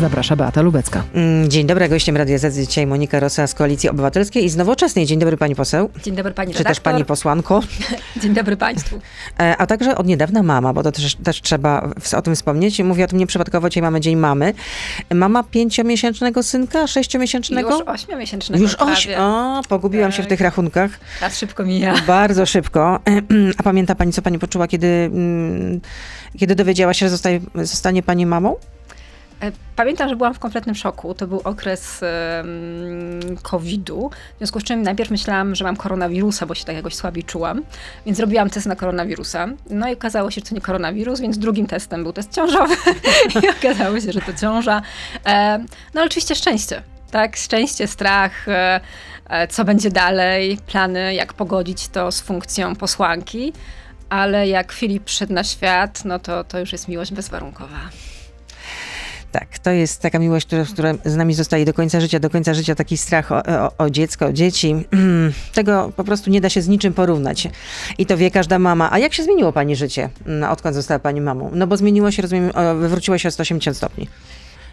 Zaprasza Beata Lubecka. Mm, dzień dobry, gościem Radia Z dzisiaj Monika Rosa z Koalicji Obywatelskiej i z Nowoczesnej. Dzień dobry pani poseł. Dzień dobry pani Czy też pani posłanko. Dzień dobry państwu. E, A także od niedawna mama, bo to też, też trzeba o tym wspomnieć. Mówię o tym nieprzypadkowo, dzisiaj mamy Dzień Mamy. Mama pięciomiesięcznego synka, sześciomiesięcznego? Już ośmiomiesięcznego Już oś. O, pogubiłam się w Tak. tych rachunkach. Czas szybko mija. Bardzo szybko. A pamięta pani, co pani poczuła, kiedy, mm, kiedy dowiedziała się, że zostaje, zostanie pani mamą? E, Pamiętam, że byłam w kompletnym szoku. To był okres COVID-u, w związku z czym najpierw myślałam, że mam koronawirusa, bo się tak jakoś słabiej czułam, więc zrobiłam test na koronawirusa. No i okazało się, że to nie koronawirus, więc drugim testem był test ciążowy i okazało się, że to ciąża. E, No ale oczywiście szczęście. Tak, szczęście, strach, e, co będzie dalej, plany, jak pogodzić to z funkcją posłanki. Ale jak Filip przyszedł na świat, no to, to już jest miłość bezwarunkowa. Tak, to jest taka miłość, która, która z nami zostaje do końca życia, do końca życia taki strach o, o, o dziecko, o dzieci. Tego po prostu nie da się z niczym porównać. I to wie każda mama. A jak się zmieniło pani życie, mm, odkąd została pani mamą? No bo zmieniło się, rozumiem, wywróciło się o 180 stopni.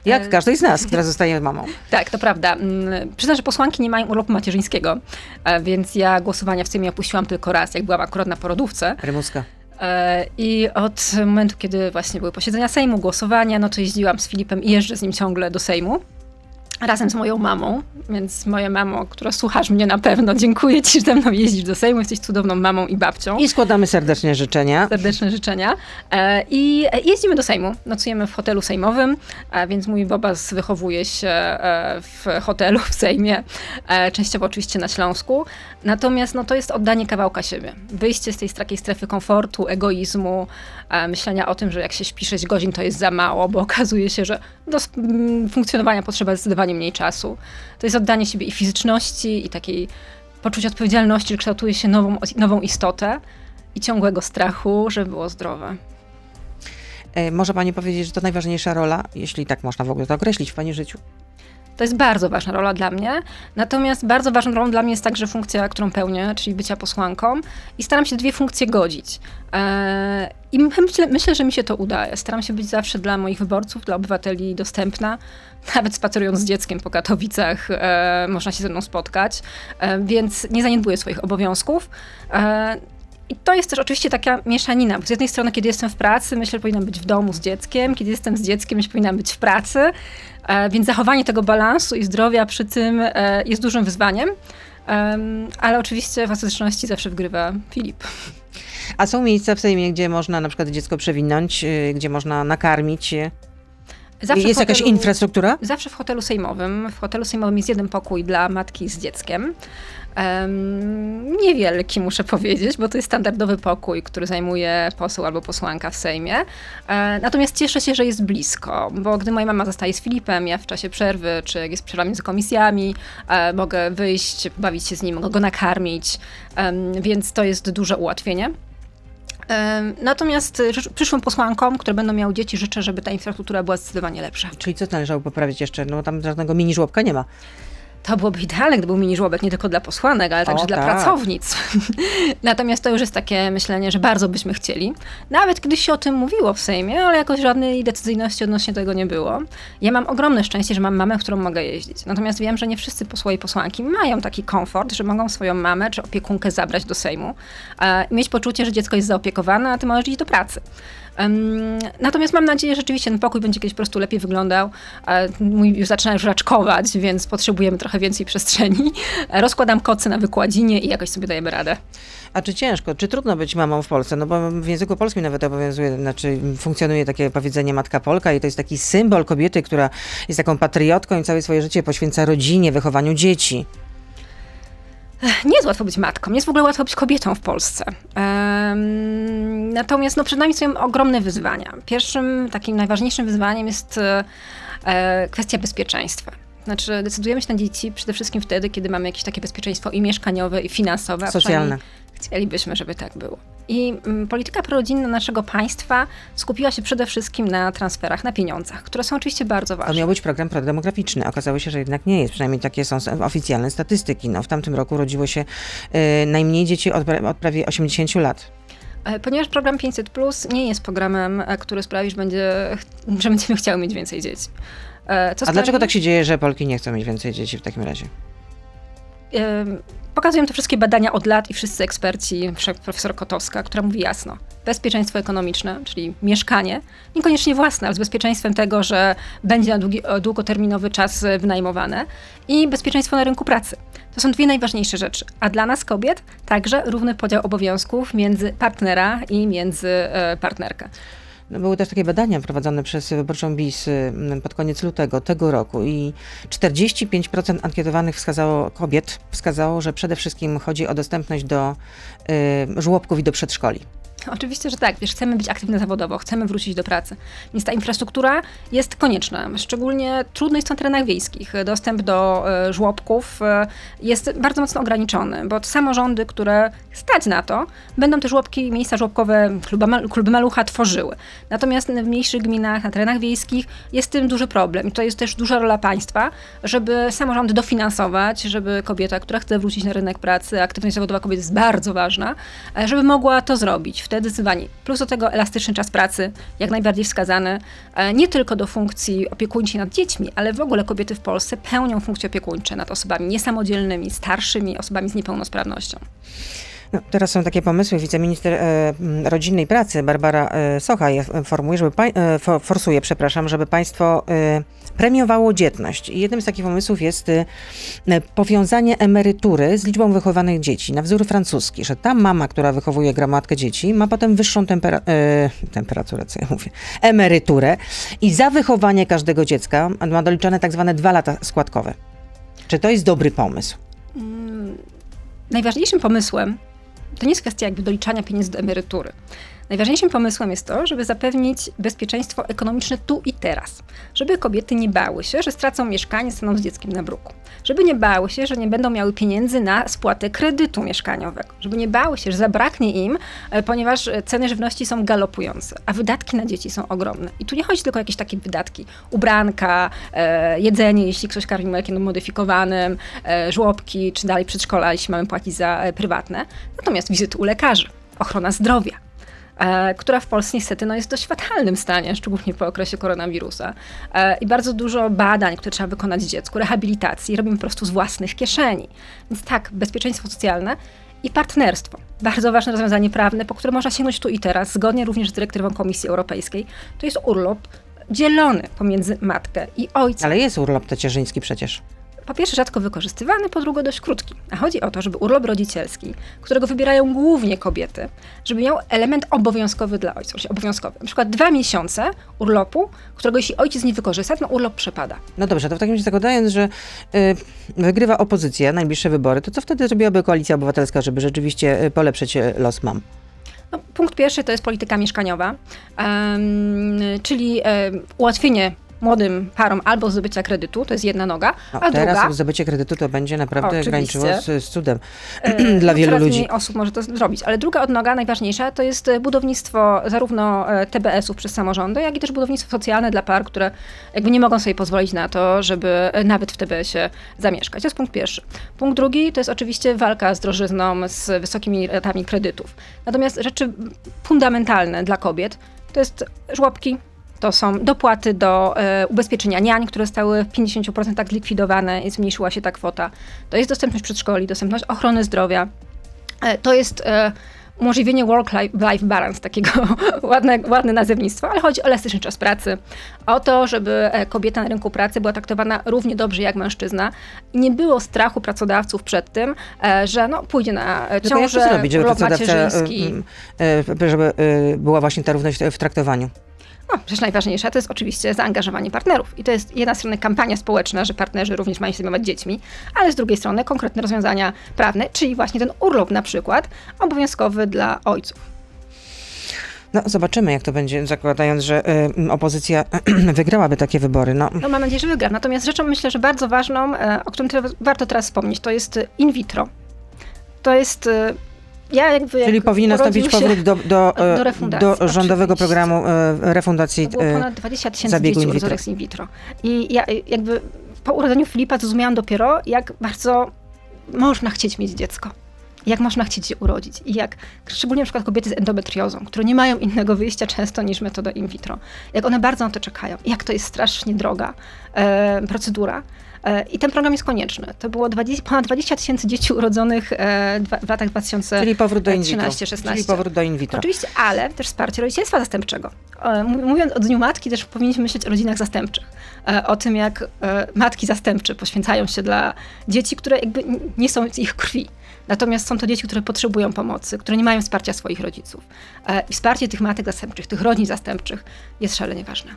Jak E, każdej z nas, która zostaje mamą. Tak, to prawda. Mm, Przyznam, że posłanki nie mają urlopu macierzyńskiego, e, więc ja głosowania w Sejmie opuściłam tylko raz, jak byłam akurat na porodówce. Rymuska. E, I od momentu, kiedy właśnie były posiedzenia Sejmu, głosowania, no to jeździłam z Filipem i jeżdżę z nim ciągle do Sejmu. Razem z moją mamą, więc moja mamo, która słuchasz mnie na pewno, dziękuję ci, że ze mną jeździsz do Sejmu, jesteś cudowną mamą i babcią. I składamy serdecznie życzenia. Serdeczne życzenia. E, I jeździmy do Sejmu. Nocujemy w hotelu sejmowym, e, więc mój Bobas wychowuje się e, w hotelu w Sejmie, częściowo oczywiście na Śląsku. Natomiast no, to jest oddanie kawałka siebie. Wyjście z tej takiej strefy komfortu, egoizmu, myślenia o tym, że jak się śpi 6 godzin, to jest za mało, bo okazuje się, że do funkcjonowania potrzeba zdecydowanie mniej czasu. To jest oddanie siebie i fizyczności, i takiej poczucia odpowiedzialności, że kształtuje się nową, nową istotę i ciągłego strachu, żeby było zdrowe. E, Może pani powiedzieć, że to najważniejsza rola, jeśli tak można w ogóle to określić w pani życiu? To jest bardzo ważna rola dla mnie. Natomiast bardzo ważną rolą dla mnie jest także funkcja, którą pełnię, czyli bycia posłanką. I staram się dwie funkcje godzić. Eee, I myślę, myślę, że mi się to udaje. Staram się być zawsze dla moich wyborców, dla obywateli dostępna. Nawet spacerując z dzieckiem po Katowicach, e, można się ze mną spotkać. E, więc nie zaniedbuję swoich obowiązków. E, i to jest też oczywiście taka mieszanina, bo z jednej strony, kiedy jestem w pracy, myślę, że powinnam być w domu z dzieckiem, kiedy jestem z dzieckiem, myślę, że powinnam być w pracy, e, więc zachowanie tego balansu i zdrowia przy tym e, jest dużym wyzwaniem, Em, ale oczywiście w ostateczności zawsze wygrywa Filip. A są miejsca w Sejmie, gdzie można na przykład dziecko przewinąć, y, gdzie można nakarmić? y? Zawsze jest w jakaś hotelu- infrastruktura? Zawsze w hotelu sejmowym. W hotelu sejmowym jest jeden pokój dla matki z dzieckiem. Em, niewielki, muszę powiedzieć, bo to jest standardowy pokój, który zajmuje poseł albo posłanka w Sejmie. E, natomiast cieszę się, że jest blisko, bo gdy moja mama zostaje z Filipem, ja w czasie przerwy, czy jak jest przerwa między komisjami, e, mogę wyjść, bawić się z nim, mogę go nakarmić, em, więc to jest duże ułatwienie. Natomiast przyszłym posłankom, które będą miały dzieci, życzę, żeby ta infrastruktura była zdecydowanie lepsza. Czyli co należało poprawić jeszcze? No tam żadnego mini żłobka nie ma. To byłoby idealne, gdyby był mini żłobek nie tylko dla posłanek, ale także O, dla tak. pracownic. Natomiast to już jest takie myślenie, że bardzo byśmy chcieli. Nawet kiedyś się o tym mówiło w Sejmie, ale jakoś żadnej decyzyjności odnośnie tego nie było. Ja mam ogromne szczęście, że mam mamę, w którą mogę jeździć. Natomiast wiem, że nie wszyscy posłowie i posłanki mają taki komfort, że mogą swoją mamę czy opiekunkę zabrać do Sejmu. E, mieć poczucie, że dziecko jest zaopiekowane, a ty możesz iść do pracy. Natomiast mam nadzieję, że rzeczywiście ten pokój będzie kiedyś po prostu lepiej wyglądał. E, Mój już zaczyna już raczkować, więc potrzebujemy trochę więcej przestrzeni. E, Rozkładam kocy na wykładzinie i jakoś sobie dajemy radę. A czy ciężko, czy trudno być mamą w Polsce? No bo w języku polskim nawet obowiązuje, znaczy funkcjonuje takie powiedzenie matka Polka i to jest taki symbol kobiety, która jest taką patriotką i całe swoje życie poświęca rodzinie, wychowaniu dzieci. Nie jest łatwo być matką, nie jest w ogóle łatwo być kobietą w Polsce. Em, natomiast no, przed nami stoją ogromne wyzwania. Pierwszym, takim najważniejszym wyzwaniem jest e, e, kwestia bezpieczeństwa. Znaczy, decydujemy się na dzieci przede wszystkim wtedy, kiedy mamy jakieś takie bezpieczeństwo i mieszkaniowe, i finansowe. Socjalne. Chcielibyśmy, żeby tak było. I mm, polityka prorodzinna naszego państwa skupiła się przede wszystkim na transferach, na pieniądzach, które są oczywiście bardzo To ważne. miał być program prodemograficzny. Okazało się, że jednak nie jest. Przynajmniej takie są oficjalne statystyki. No, w tamtym roku rodziło się y, najmniej dzieci od, od prawie 80 lat. E, Ponieważ program 500 Plus nie jest programem, e, który sprawi, że, będzie, że będziemy chciały mieć więcej dzieci. Co A dlaczego sprawi- tak się dzieje, że Polki nie chcą mieć więcej dzieci w takim razie? Pokazują to wszystkie badania od lat i wszyscy eksperci, profesor Kotowska, która mówi jasno. Bezpieczeństwo ekonomiczne, czyli mieszkanie, niekoniecznie własne, ale z bezpieczeństwem tego, że będzie na długi, długoterminowy czas e, wynajmowane i bezpieczeństwo na rynku pracy. To są dwie najważniejsze rzeczy. A dla nas kobiet także równy podział obowiązków między partnera i między e, partnerkę. No, były też takie badania prowadzone przez Wyborczą BIS y, pod koniec lutego tego roku i 45% ankietowanych wskazało, kobiet wskazało, że przede wszystkim chodzi o dostępność do y, żłobków i do przedszkoli. Oczywiście, że tak. Wiesz, chcemy być aktywne zawodowo, chcemy wrócić do pracy. Więc ta infrastruktura jest konieczna. Szczególnie trudno jest na terenach wiejskich. Dostęp do e, żłobków e, jest bardzo mocno ograniczony, bo samorządy, które stać na to, będą te żłobki, miejsca żłobkowe, kluby, mal- kluby malucha tworzyły. Natomiast w mniejszych gminach, na terenach wiejskich jest tym duży problem. I to jest też duża rola państwa, żeby samorządy dofinansować, żeby kobieta, która chce wrócić na rynek pracy, aktywność zawodowa kobiet jest bardzo ważna, e, żeby mogła to zrobić. Wtedy zdecydowanie. Plus do tego elastyczny czas pracy, jak najbardziej wskazany, e, nie tylko do funkcji opiekuńczej nad dziećmi, ale w ogóle kobiety w Polsce pełnią funkcje opiekuńcze nad osobami niesamodzielnymi, starszymi, osobami z niepełnosprawnością. No, teraz są takie pomysły. Wiceminister e, Rodziny i Pracy Barbara e, Socha je formuje, żeby pań- e, fo- forsuje, przepraszam, żeby państwo e, premiowało dzietność. I jednym z takich pomysłów jest e, powiązanie emerytury z liczbą wychowanych dzieci, na wzór francuski, że ta mama, która wychowuje gromadkę dzieci, ma potem wyższą tempera- e, temperaturę, co ja mówię, emeryturę i za wychowanie każdego dziecka ma doliczone tak zwane dwa lata składkowe. Czy to jest dobry pomysł? Najważniejszym pomysłem to nie jest kwestia jakby doliczania pieniędzy do emerytury. Najważniejszym pomysłem jest to, żeby zapewnić bezpieczeństwo ekonomiczne tu i teraz. Żeby kobiety nie bały się, że stracą mieszkanie, staną z dzieckiem na bruku. Żeby nie bały się, że nie będą miały pieniędzy na spłatę kredytu mieszkaniowego. Żeby nie bały się, że zabraknie im, e, ponieważ e, ceny żywności są galopujące, a wydatki na dzieci są ogromne. I tu nie chodzi tylko o jakieś takie wydatki. Ubranka, e, jedzenie, jeśli ktoś karmi mlekiem modyfikowanym, żłobki, czy dalej przedszkola, jeśli mamy płacić za prywatne. Natomiast wizyty u lekarzy, ochrona zdrowia, która w Polsce niestety no, jest w dość fatalnym stanie, szczególnie po okresie koronawirusa. E, I bardzo dużo badań, które trzeba wykonać dziecku, rehabilitacji, robimy po prostu z własnych kieszeni. Więc tak, bezpieczeństwo socjalne i partnerstwo. Bardzo ważne rozwiązanie prawne, po które można sięgnąć tu i teraz, zgodnie również z dyrektywą Komisji Europejskiej. To jest urlop dzielony pomiędzy matkę i ojca. Ale jest urlop tacierzyński przecież. Po pierwsze rzadko wykorzystywany, po drugie dość krótki. A chodzi o to, żeby urlop rodzicielski, którego wybierają głównie kobiety, żeby miał element obowiązkowy dla ojca, czyli obowiązkowy. Na przykład dwa miesiące urlopu, którego jeśli ojciec nie wykorzysta, to urlop przepada. No dobrze, to w takim razie zakładając, że y, wygrywa opozycja najbliższe wybory, to co wtedy zrobiłaby Koalicja Obywatelska, żeby rzeczywiście y, polepszyć y, los mam? No, punkt pierwszy to jest polityka mieszkaniowa, em, czyli em, ułatwienie młodym parom albo zdobycia kredytu, to jest jedna noga, No, a teraz druga... zdobycie kredytu to będzie naprawdę Oczywiście. graniczyło z, z cudem E, dla no, wielu ludzi. mniej osób może to zrobić. Ale druga odnoga, najważniejsza, to jest e, budownictwo zarówno e, TBS-ów przez samorządy, jak i też budownictwo socjalne dla par, które jakby nie mogą sobie pozwolić na to, żeby nawet w TBS-ie zamieszkać. To jest punkt pierwszy. Punkt drugi to jest oczywiście walka z drożyzną, z wysokimi ratami kredytów. Natomiast rzeczy fundamentalne dla kobiet to jest żłobki, to są dopłaty do e, ubezpieczenia niań, które zostały w 50% zlikwidowane i zmniejszyła się ta kwota. To jest dostępność przedszkoli, dostępność ochrony zdrowia. E, to jest e, umożliwienie work-life balance, takiego ładne, ładne nazewnictwo, ale chodzi o elastyczny czas pracy, o to, żeby e, kobieta na rynku pracy była traktowana równie dobrze jak mężczyzna nie było strachu pracodawców przed tym, e, że no, pójdzie na e, ciążę, zrobić, żeby pracodawca, żeby była właśnie ta równość w traktowaniu? No, rzecz najważniejsza to jest oczywiście zaangażowanie partnerów. I to jest jedna strona kampania społeczna, że partnerzy również mają się zajmować dziećmi, ale z drugiej strony konkretne rozwiązania prawne, czyli właśnie ten urlop na przykład obowiązkowy dla ojców. No zobaczymy, jak to będzie, zakładając, że y, opozycja wygrałaby takie wybory. No, No mam nadzieję, że wygra. Natomiast rzeczą myślę, że bardzo ważną, e, o którym teraz, warto teraz wspomnieć, to jest in vitro. To jest... e, Ja jakby czyli jak powinien nastąpić powrót do, do, do e, refundacji, do rządowego oczywiście. programu e, refundacji. To było e, ponad 20 tysięcy zabiegu dzieci in vitro. urodzonych in vitro. I ja jakby po urodzeniu Filipa zrozumiałam dopiero, jak bardzo można chcieć mieć dziecko. jak można chcieć się urodzić. I jak, szczególnie na przykład kobiety z endometriozą, które nie mają innego wyjścia często niż metoda in vitro. Jak one bardzo na to czekają. Jak to jest strasznie droga e, procedura. E, I ten program jest konieczny. To było 20, ponad 20 tysięcy dzieci urodzonych e, w latach 2013-16. Czyli powrót do in vitro. Czyli powrót do in vitro. Oczywiście, ale też wsparcie rodzicielstwa zastępczego. E, mówiąc o Dniu Matki, też powinniśmy myśleć o rodzinach zastępczych. O tym, jak matki zastępcze poświęcają się dla dzieci, które jakby nie są z ich krwi. Natomiast są to dzieci, które potrzebują pomocy, które nie mają wsparcia swoich rodziców. I wsparcie tych matek zastępczych, tych rodzin zastępczych jest szalenie ważne.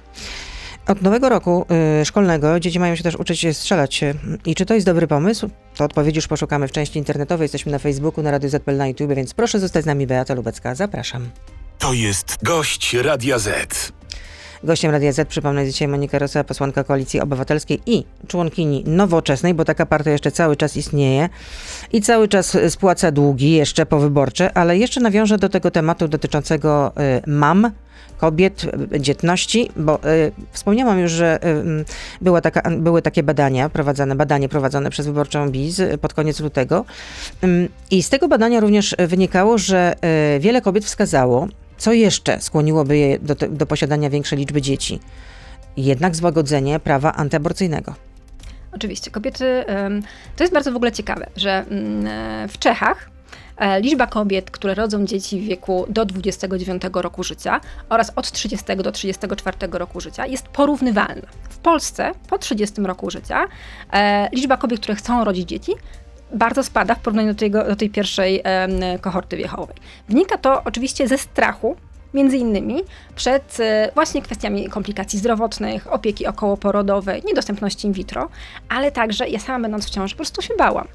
Od nowego roku y, szkolnego dzieci mają się też uczyć strzelać. I czy to jest dobry pomysł? To odpowiedzi już poszukamy w części internetowej. Jesteśmy na Facebooku, na Radio ZPL na YouTube, więc proszę zostać z nami Beata Lubecka. Zapraszam. To jest gość Radia Z. Gościem Radia Z, przypomnę dzisiaj Monika Rosa, posłanka Koalicji Obywatelskiej i członkini nowoczesnej, bo taka partia jeszcze cały czas istnieje i cały czas spłaca długi jeszcze powyborcze, ale jeszcze nawiążę do tego tematu dotyczącego y, mam, kobiet, dzietności, bo y, wspomniałam już, że y, była taka, były takie badania prowadzone, badanie prowadzone przez Wyborczą BIZ pod koniec lutego. Y, i z tego badania również wynikało, że wiele kobiet wskazało, co jeszcze skłoniłoby je do, do posiadania większej liczby dzieci. Jednak złagodzenie prawa antyaborcyjnego. Oczywiście, kobiety, to jest bardzo w ogóle ciekawe, że mm, w Czechach E, liczba kobiet, które rodzą dzieci w wieku do 29 roku życia oraz od 30 do 34 roku życia jest porównywalna. W Polsce po 30 roku życia e, liczba kobiet, które chcą rodzić dzieci, bardzo spada w porównaniu do, tego, do tej pierwszej kohorty wiekowej. Wynika to oczywiście ze strachu między innymi przed e, właśnie kwestiami komplikacji zdrowotnych, opieki okołoporodowej, niedostępności in vitro, ale także ja sama będąc w ciąży po prostu się bałam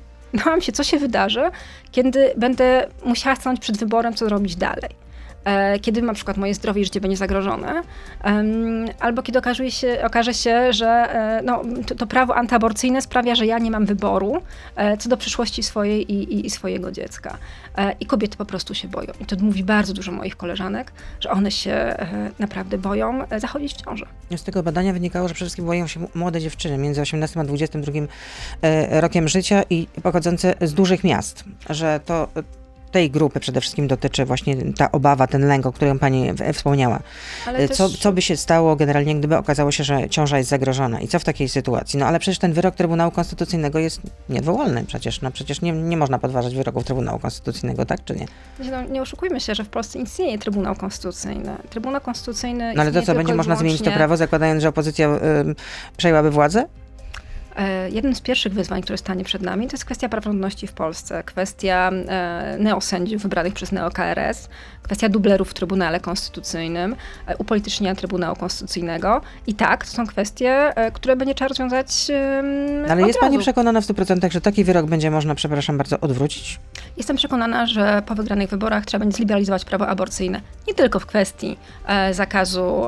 bałam się, co się wydarzy, kiedy będę musiała stanąć przed wyborem, co zrobić dalej. E, kiedy na przykład moje zdrowie i życie będzie zagrożone, albo kiedy okaże się, okaże się że e, no, to, to, prawo antyaborcyjne sprawia, że ja nie mam wyboru e, co do przyszłości swojej i, i, i, swojego dziecka. I kobiety po prostu się boją. I to mówi bardzo dużo moich koleżanek, że one się naprawdę boją zachodzić w ciążę. Z tego badania wynikało, że przede wszystkim boją się młode dziewczyny między 18 a 22 rokiem życia i pochodzące z dużych miast, że to tej grupy przede wszystkim dotyczy właśnie ta obawa, ten lęk, o którym pani wspomniała. Co, też... co by się stało generalnie, gdyby okazało się, że ciąża jest zagrożona i co w takiej sytuacji? No ale przecież ten wyrok Trybunału Konstytucyjnego jest niedowolny przecież. No przecież nie, nie można podważać wyroków Trybunału Konstytucyjnego, tak czy nie? No, nie oszukujmy się, że w Polsce istnieje Trybunał Konstytucyjny. Trybunał Konstytucyjny No ale to co, będzie można zmienić to prawo, zakładając, że opozycja y, przejęłaby władzę? E, jednym z pierwszych wyzwań, które stanie przed nami, to jest kwestia praworządności w Polsce, kwestia e, neosędziów wybranych przez NeoKRS, kwestia dublerów w Trybunale Konstytucyjnym, e, upolitycznienia Trybunału Konstytucyjnego. I tak, to są kwestie, które będzie trzeba rozwiązać Ale jest razu. Pani przekonana w 100%, że taki wyrok będzie można, przepraszam bardzo, odwrócić? Jestem przekonana, że po wygranych wyborach trzeba będzie zliberalizować prawo aborcyjne. Nie tylko w kwestii zakazu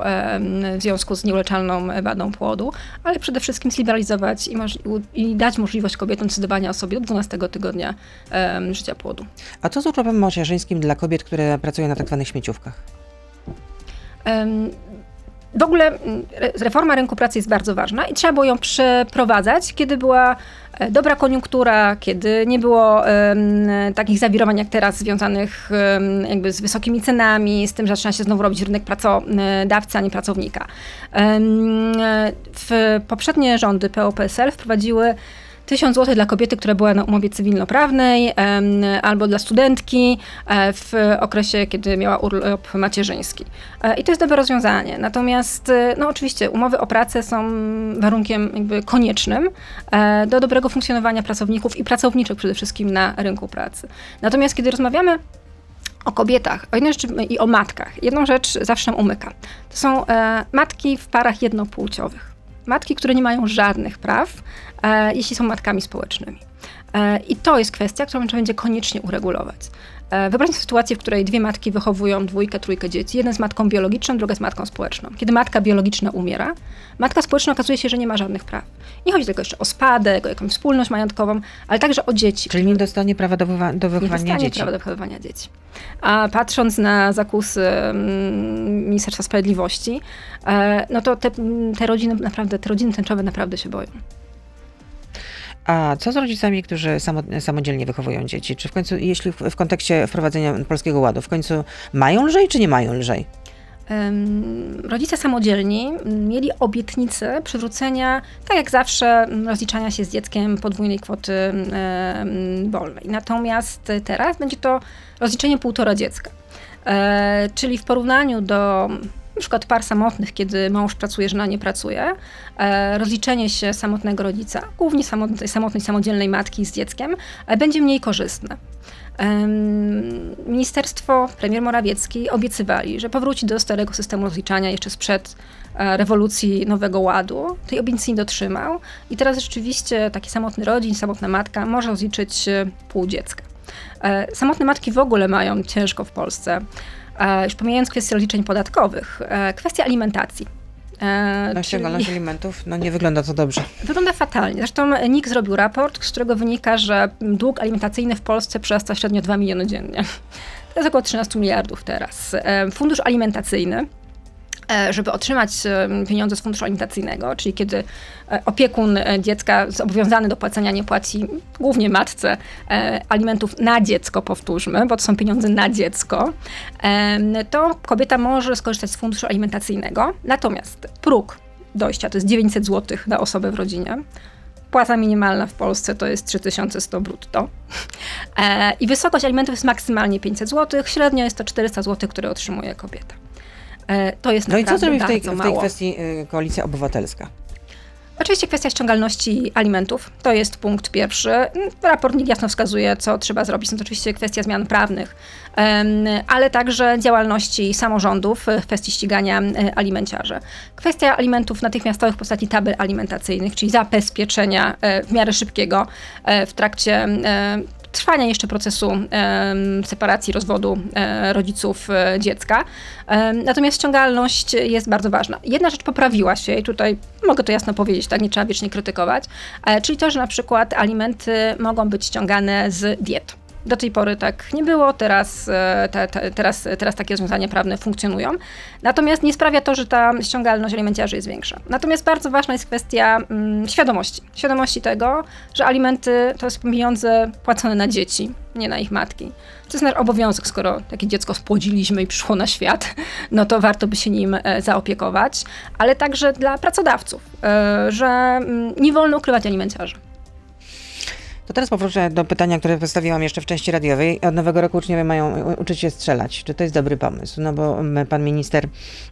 w związku z nieuleczalną wadą płodu, ale przede wszystkim zliberalizować i, i dać możliwość kobietom decydowania o sobie do 12 tygodnia um, życia płodu. A co z urlopem macierzyńskim dla kobiet, które pracują na tak zwanych śmieciówkach? Um, w ogóle mm, reforma rynku pracy jest bardzo ważna i trzeba było ją przeprowadzać, kiedy była e, dobra koniunktura, kiedy nie było um, takich zawirowań jak teraz związanych um, jakby z wysokimi cenami, z tym, że zaczyna się znowu robić rynek pracodawcy, a nie pracownika. Um, w poprzednie rządy PO-PSL wprowadziły 1000 zł dla kobiety, która była na umowie cywilnoprawnej, albo dla studentki e, w okresie, kiedy miała urlop macierzyński. E, I to jest dobre rozwiązanie. Natomiast, e, no oczywiście, umowy o pracę są warunkiem jakby koniecznym do dobrego funkcjonowania pracowników i pracowniczych przede wszystkim na rynku pracy. Natomiast, kiedy rozmawiamy o kobietach o jednej rzeczy, i o matkach, jedną rzecz zawsze nam umyka. To są matki w parach jednopłciowych matki, które nie mają żadnych praw, jeśli są matkami społecznymi. E, I to jest kwestia, którą trzeba będzie koniecznie uregulować. E, wyobraź sobie sytuację, w której dwie matki wychowują dwójkę, trójkę dzieci. Jedna z matką biologiczną, druga z matką społeczną. Kiedy matka biologiczna umiera, matka społeczna okazuje się, że nie ma żadnych praw. Nie chodzi tylko jeszcze o spadek, o jakąś wspólność majątkową, ale także o dzieci. Czyli nie dostanie prawa do, wywa- do wychowania nie dzieci. prawa do wychowywania dzieci. A patrząc na zakusy mm, Ministerstwa Sprawiedliwości, e, no to te, te rodziny naprawdę, te rodziny tęczowe naprawdę się boją. A co z rodzicami, którzy samodzielnie wychowują dzieci? Czy w końcu, jeśli w, kontekście wprowadzenia Polskiego Ładu, w końcu mają lżej, czy nie mają lżej? rodzice samodzielni mieli obietnicę przywrócenia, tak jak zawsze, rozliczania się z dzieckiem podwójnej kwoty wolnej. Natomiast teraz będzie to rozliczenie półtora dziecka. E, czyli w porównaniu do na przykład par samotnych, kiedy mąż pracuje, żona nie pracuje, e, rozliczenie się samotnego rodzica, głównie samotnej, samotnej, samodzielnej matki z dzieckiem, e, będzie mniej korzystne. Ministerstwo, premier Morawiecki obiecywali, że powróci do starego systemu rozliczania jeszcze sprzed e, rewolucji Nowego Ładu. Tej obietnicy nie dotrzymał i teraz rzeczywiście taki samotny rodzin, samotna matka może rozliczyć pół dziecka. Samotne matki w ogóle mają ciężko w Polsce. E, już pomijając kwestię rozliczeń podatkowych, e, kwestia alimentacji. E, ściągalność alimentów, no nie wygląda to dobrze. Wygląda fatalnie. Zresztą NIK zrobił raport, z którego wynika, że dług alimentacyjny w Polsce przerasta średnio 2 miliony dziennie. To jest około 13 miliardów teraz. Fundusz alimentacyjny żeby otrzymać pieniądze z funduszu alimentacyjnego, czyli kiedy e, opiekun e, dziecka zobowiązany do płacenia nie płaci głównie matce alimentów na dziecko, powtórzmy, bo to są pieniądze na dziecko, to kobieta może skorzystać z funduszu alimentacyjnego. Natomiast próg dojścia to jest 900 zł na osobę w rodzinie. Płaca minimalna w Polsce to jest 3100 brutto. I wysokość alimentów jest maksymalnie 500 zł, średnio jest to 400 zł, które otrzymuje kobieta. E, to jest no i co zrobi w tej, w tej kwestii y, Koalicja Obywatelska? Oczywiście kwestia ściągalności alimentów to jest punkt pierwszy. Raport NIK jasno wskazuje, co trzeba zrobić. Są to oczywiście kwestie zmian prawnych, ale także działalności samorządów w kwestii ścigania alimenciarzy. Kwestia alimentów natychmiastowych w postaci tabel alimentacyjnych, czyli zabezpieczenia e, w miarę szybkiego e, w trakcie trwania jeszcze procesu separacji, rozwodu e, rodziców e, dziecka. Natomiast ściągalność jest bardzo ważna. Jedna rzecz poprawiła się i tutaj mogę to jasno powiedzieć, tak nie trzeba wiecznie krytykować, e, czyli to, że na przykład alimenty mogą być ściągane z diet. Do tej pory tak nie było, teraz, e, te, te, teraz, teraz takie rozwiązania prawne funkcjonują. Natomiast nie sprawia to, że ta ściągalność alimenciarzy jest większa. Natomiast bardzo ważna jest kwestia mm, świadomości. Świadomości tego, że alimenty to są pieniądze płacone na dzieci, nie na ich matki. To jest nasz obowiązek, skoro takie dziecko spłodziliśmy i przyszło na świat, no to warto by się nim e, zaopiekować, ale także dla pracodawców, e, że mm, nie wolno ukrywać alimenciarzy. To teraz powrócę do pytania, które postawiłam jeszcze w części radiowej. Od nowego roku uczniowie mają uczyć się strzelać. Czy to jest dobry pomysł? No bo mm, pan minister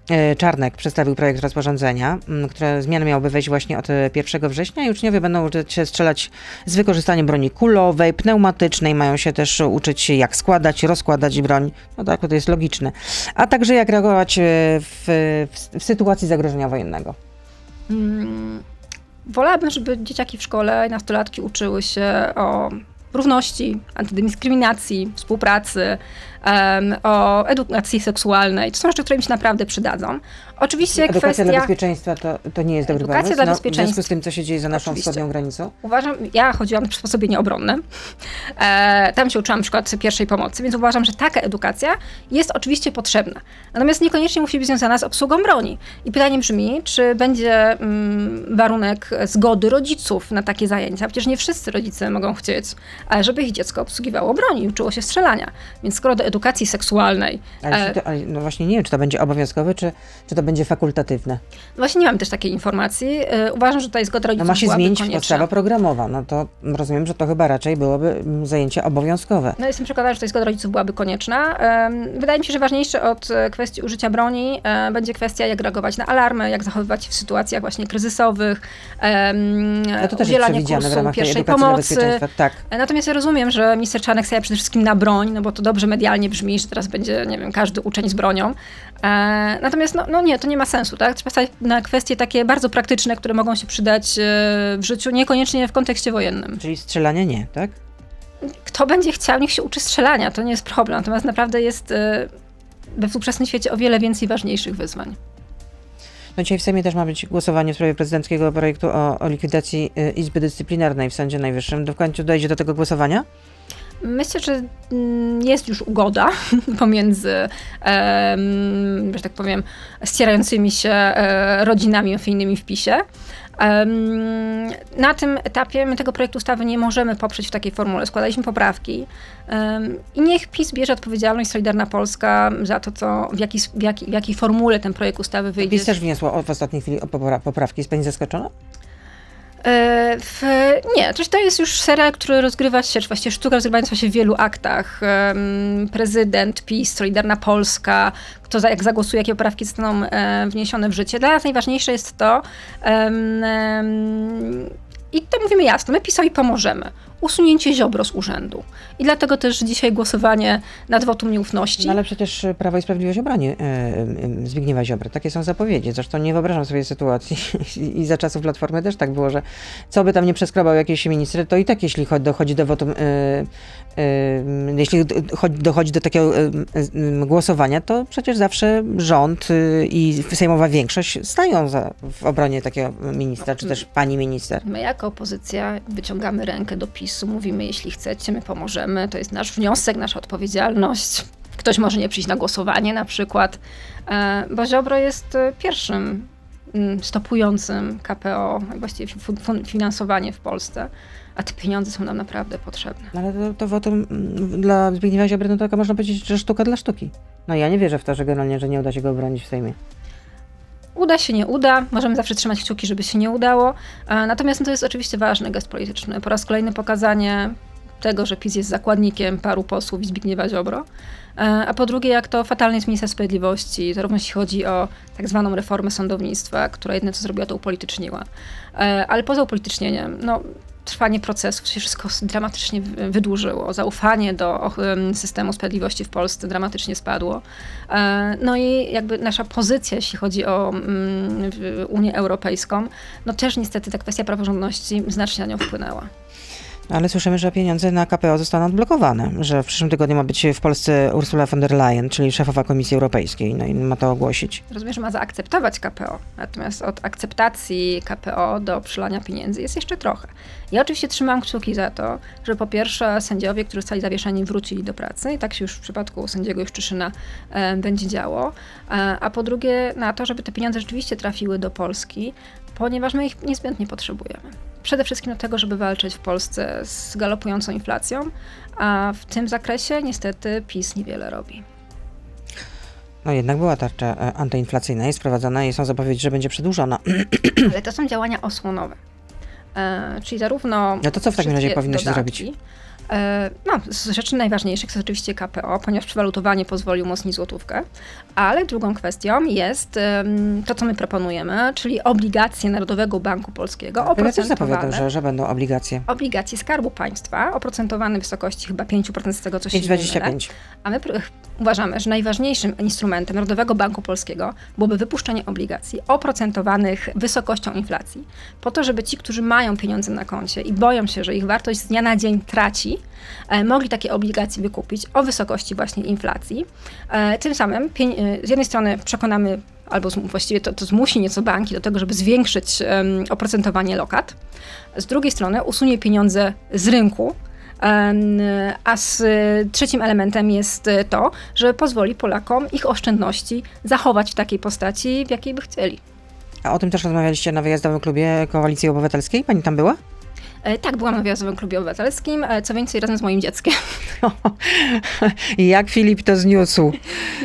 e, Czarnek przedstawił projekt rozporządzenia, mm, które zmiany miałyby wejść właśnie od 1 września i uczniowie będą uczyć się strzelać z wykorzystaniem broni kulowej, pneumatycznej. Mają się też uczyć jak składać, rozkładać broń. No tak, to jest logiczne. A także jak reagować e, w, w, w sytuacji zagrożenia wojennego. Hmm. Wolałabym, żeby dzieciaki w szkole, nastolatki uczyły się o równości, antydyskryminacji, współpracy, um, o edukacji seksualnej. To są rzeczy, które mi się naprawdę przydadzą. Oczywiście Edukacja kwestia... dla bezpieczeństwa to, to nie jest dobry Edukacja pomysł? dla no, bezpieczeństwa. W związku z tym, co się dzieje za naszą Oczywiście. wschodnią granicą? Uważam, ja chodziłam na przysposobienie obronne. E, tam się uczyłam na przykład pierwszej pomocy, więc uważam, że taka edukacja jest oczywiście potrzebna. Natomiast niekoniecznie musi być związana z obsługą broni. I pytanie brzmi, czy będzie mm, warunek zgody rodziców na takie zajęcia? Przecież nie wszyscy rodzice mogą chcieć, żeby ich dziecko obsługiwało broni i uczyło się strzelania. Więc skoro do edukacji seksualnej... Ale, e, to, ale no właśnie nie wiem, czy to będzie obowiązkowe, czy, czy to będzie fakultatywne. No właśnie nie mam też takiej informacji. Y, uważam, że tutaj zgoda rodziców No ma się zmienić podstawa programowa. No to rozumiem, że to chyba raczej byłoby mm, zajęcie obowiązkowe. No jestem przekonana, że tutaj zgoda rodziców byłaby konieczna. Wydaje mi się, że ważniejsze od e, kwestii użycia broni e, będzie kwestia, jak reagować na alarmy, jak zachowywać się w sytuacjach właśnie kryzysowych, no to też udzielanie kursu w ramach pierwszej pomocy. Tak. E, natomiast ja rozumiem, że minister Czarnek stawia przede wszystkim na broń, no bo to dobrze medialnie brzmi, że teraz będzie, nie wiem, każdy uczeń z bronią. Natomiast no, no nie, to nie ma sensu, tak? Trzeba stać na kwestie takie bardzo praktyczne, które mogą się przydać e, w życiu, niekoniecznie w kontekście wojennym. Czyli strzelanie nie, tak? Kto będzie chciał, niech się uczy strzelania, to nie jest problem. Natomiast naprawdę jest e, we współczesnym świecie o wiele więcej ważniejszych wyzwań. No dzisiaj w Sejmie też ma być głosowanie w sprawie prezydenckiego projektu o, o likwidacji e, Izby Dyscyplinarnej w Sądzie Najwyższym. Do końca dojdzie do tego głosowania? Myślę, że mm, jest już ugoda pomiędzy, że tak powiem, ścierającymi się e, rodzinami ofijnymi w PiSie. Na tym etapie my tego projektu ustawy nie możemy poprzeć w takiej formule. Składaliśmy poprawki i niech PiS bierze odpowiedzialność Solidarna Polska za to, co, w, jaki, w, jaki, w jakiej formule ten projekt ustawy wyjdzie. PiS też wniosło w ostatniej chwili poprawki. Jest pani zaskoczona? E, w, nie, to jest już serial, który rozgrywa się, czy właściwie sztuka rozgrywająca się w wielu aktach. Prezydent, PiS, Solidarna Polska, kto za, jak zagłosuje, jakie poprawki zostaną e, wniesione w życie. Dla nas najważniejsze jest to, i to mówimy jasno, my PiSowi pomożemy. Usunięcie Ziobro z urzędu. I dlatego też dzisiaj głosowanie nad wotum nieufności. No ale przecież Prawo i Sprawiedliwość obroni e, Zbigniewa Ziobry. Takie są zapowiedzi. Zresztą nie wyobrażam sobie sytuacji i za czasów Platformy też tak było, że co by tam nie przeskrobał jakiś minister, to i tak jeśli dochodzi do wotum, e, jeśli dochodzi do takiego głosowania, to przecież zawsze rząd i sejmowa większość stają za, w obronie takiego ministra, czy też pani minister. My jako opozycja wyciągamy rękę do Mówimy, jeśli chcecie, my pomożemy, to jest nasz wniosek, nasza odpowiedzialność. Ktoś może nie przyjść na głosowanie na przykład, e, bo Ziobro jest e, pierwszym mm, stopującym KPO, właściwie finansowanie w Polsce a te pieniądze są nam naprawdę potrzebne. No ale to, to wotum mm, dla Zbigniewa Ziobry, no taka można powiedzieć, że sztuka dla sztuki. No ja nie wierzę w to, że generalnie, że nie uda się go obronić w Sejmie. Uda się, nie uda. Możemy zawsze trzymać kciuki, żeby się nie udało. Natomiast no, to jest oczywiście ważny gest polityczny. Po raz kolejny pokazanie tego, że PiS jest zakładnikiem paru posłów i Zbigniewa Ziobro. A po drugie, jak to fatalnie jest minister sprawiedliwości, zarówno jeśli chodzi o tak zwaną reformę sądownictwa, która jedyne co zrobiła, to upolityczniła. Ale poza upolitycznieniem, no trwanie procesu się wszystko dramatycznie wydłużyło. Zaufanie do systemu sprawiedliwości w Polsce dramatycznie spadło. E, no i jakby nasza pozycja, jeśli chodzi o mm, Unię Europejską, no też niestety ta kwestia praworządności znacznie na nią wpłynęła. Ale słyszymy, że pieniądze na KPO zostaną odblokowane, że w przyszłym tygodniu ma być w Polsce Ursula von der Leyen, czyli szefowa Komisji Europejskiej, no i ma to ogłosić. Rozumiem, że ma zaakceptować KPO, natomiast od akceptacji KPO do przylania pieniędzy jest jeszcze trochę. Ja oczywiście trzymam kciuki za to, że po pierwsze sędziowie, którzy zostali zawieszeni, wrócili do pracy i tak się już w przypadku sędziego Juszczyszyna e, będzie działo, e, a po drugie na to, żeby te pieniądze rzeczywiście trafiły do Polski, ponieważ my ich niezbędnie potrzebujemy przede wszystkim do tego, żeby walczyć w Polsce z galopującą inflacją, a w tym zakresie niestety PiS niewiele robi. No jednak była tarcza e, antyinflacyjna, jest prowadzona i są zapowiedzi, że będzie przedłużona. Ale to są działania osłonowe. E, czyli zarówno. No to co w takim razie powinno się zrobić? E, no, z rzeczy najważniejszych jest oczywiście KPO, ponieważ przewalutowanie pozwoli umocnić złotówkę, ale drugą kwestią jest to, co my proponujemy, czyli obligacje Narodowego Banku Polskiego oprocentowane. Ja też że, że będą obligacje. Obligacje Skarbu Państwa oprocentowane w wysokości chyba 5% z tego, co się 5,25. A my uważamy, że najważniejszym instrumentem Narodowego Banku Polskiego byłoby wypuszczenie obligacji oprocentowanych wysokością inflacji, po to, żeby ci, którzy mają pieniądze na koncie i boją się, że ich wartość z dnia na dzień traci, e, mogli takie obligacje wykupić o wysokości właśnie inflacji. E, tym samym e, z jednej strony przekonamy albo właściwie to, to zmusi nieco banki do tego, żeby zwiększyć oprocentowanie lokat. Z drugiej strony usunie pieniądze z rynku, a z trzecim elementem jest to, że pozwoli Polakom ich oszczędności zachować w takiej postaci, w jakiej by chcieli. A o tym też rozmawialiście na wyjazdowym klubie Koalicji Obywatelskiej? Pani tam była? E, tak, byłam na Wyjazdowym Klubie Obywatelskim, e, co więcej razem z moim dzieckiem. I jak Filip to zniósł?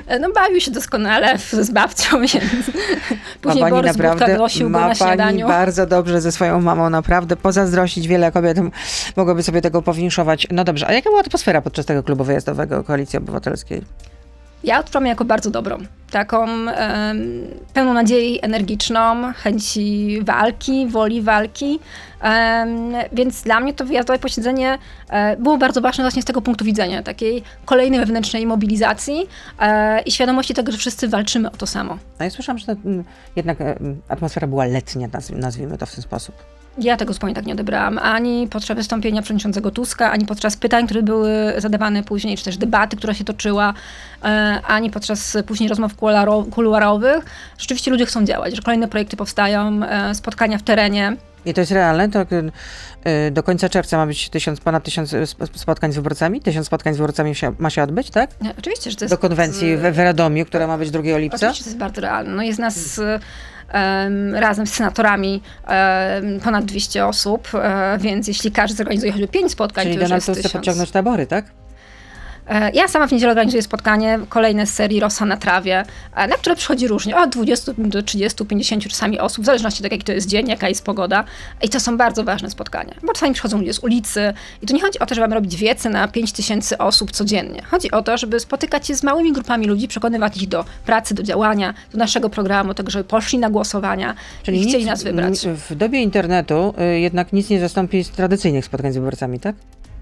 E, no bawił się doskonale z babcią, więc później ma pani Borys naprawdę, ma pani bardzo dobrze ze swoją mamą, naprawdę pozazdrościć. Wiele kobiet mogłoby sobie tego powinszować. No dobrze, a jaka była atmosfera podczas tego klubu wyjazdowego Koalicji Obywatelskiej? Ja odczuwam jako bardzo dobrą. Taką pełną nadziei, energiczną, chęci walki, woli walki. Więc dla mnie to wyjazdowe posiedzenie um, było bardzo ważne właśnie z tego punktu widzenia, takiej kolejnej wewnętrznej mobilizacji e, i świadomości tego, że wszyscy walczymy o to samo. A ja słyszałam, że to, mm, jednak atmosfera była letnia, nazwijmy to w ten sposób. Ja tego zupełnie tak nie odebrałam. Ani podczas wystąpienia przewodniczącego Tuska, ani podczas pytań, które były zadawane później, czy też debaty, która się toczyła, e, ani podczas później rozmów kuluarowych. Rzeczywiście ludzie chcą działać, że kolejne projekty powstają, e, spotkania w terenie. I to jest realne? To y, do końca czerwca ma być tysiąc, ponad tysiąc sp- spotkań z wyborcami? Tysiąc spotkań z wyborcami się, ma się odbyć, tak? Oczywiście, że to jest... Do konwencji we w Radomiu, która ma być 2 lipca? Oczywiście to jest bardzo realne. No jest nas em, razem z senatorami ponad 200 osób, e, więc jeśli każdy zorganizuje choćby 5 spotkań, Czyli to już Donald jest Tusk chce tysiąc. podciągnąć tabory, tak? E, Ja sama w niedzielę organizuję spotkanie, kolejne z serii Rosa na trawie, e, na które przychodzi różnie, od 20 do 30, 50 czasami osób, w zależności od jaki to jest dzień, jaka jest pogoda. I to są bardzo ważne spotkania, bo czasami przychodzą ludzie z ulicy i tu nie chodzi o to, żeby mamy robić wiece na 5 tysięcy osób codziennie. Chodzi o to, żeby spotykać się z małymi grupami ludzi, przekonywać ich do pracy, do działania, do naszego programu, tego, żeby poszli na głosowania i chcieli nic- nas wybrać. W dobie internetu y, jednak nic nie zastąpi z tradycyjnych spotkań z wyborcami, tak?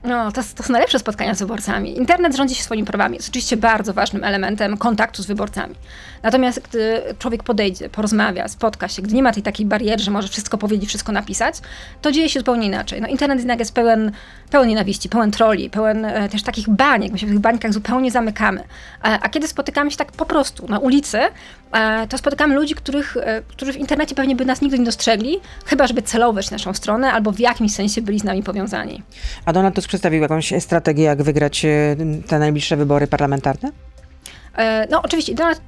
No, to, to są najlepsze spotkania z wyborcami. Internet rządzi się swoimi prawami. Jest oczywiście bardzo ważnym elementem kontaktu z wyborcami. Natomiast gdy człowiek podejdzie, porozmawia, spotka się, gdy nie ma tej takiej bariery, że może wszystko powiedzieć, wszystko napisać, to dzieje się zupełnie inaczej. No, internet jednak jest pełen, pełen nienawiści, pełen troli, pełen e, też takich baniek. My się w tych bańkach zupełnie zamykamy. A, a kiedy spotykamy się tak po prostu na ulicy, e, to spotykamy ludzi, których, e, którzy w internecie pewnie by nas nigdy nie dostrzegli, chyba żeby celować naszą stronę albo w jakimś sensie byli z nami powiązani. A Donald Tusk przedstawił jakąś strategię, jak wygrać y, te najbliższe wybory parlamentarne? E, No oczywiście, Donald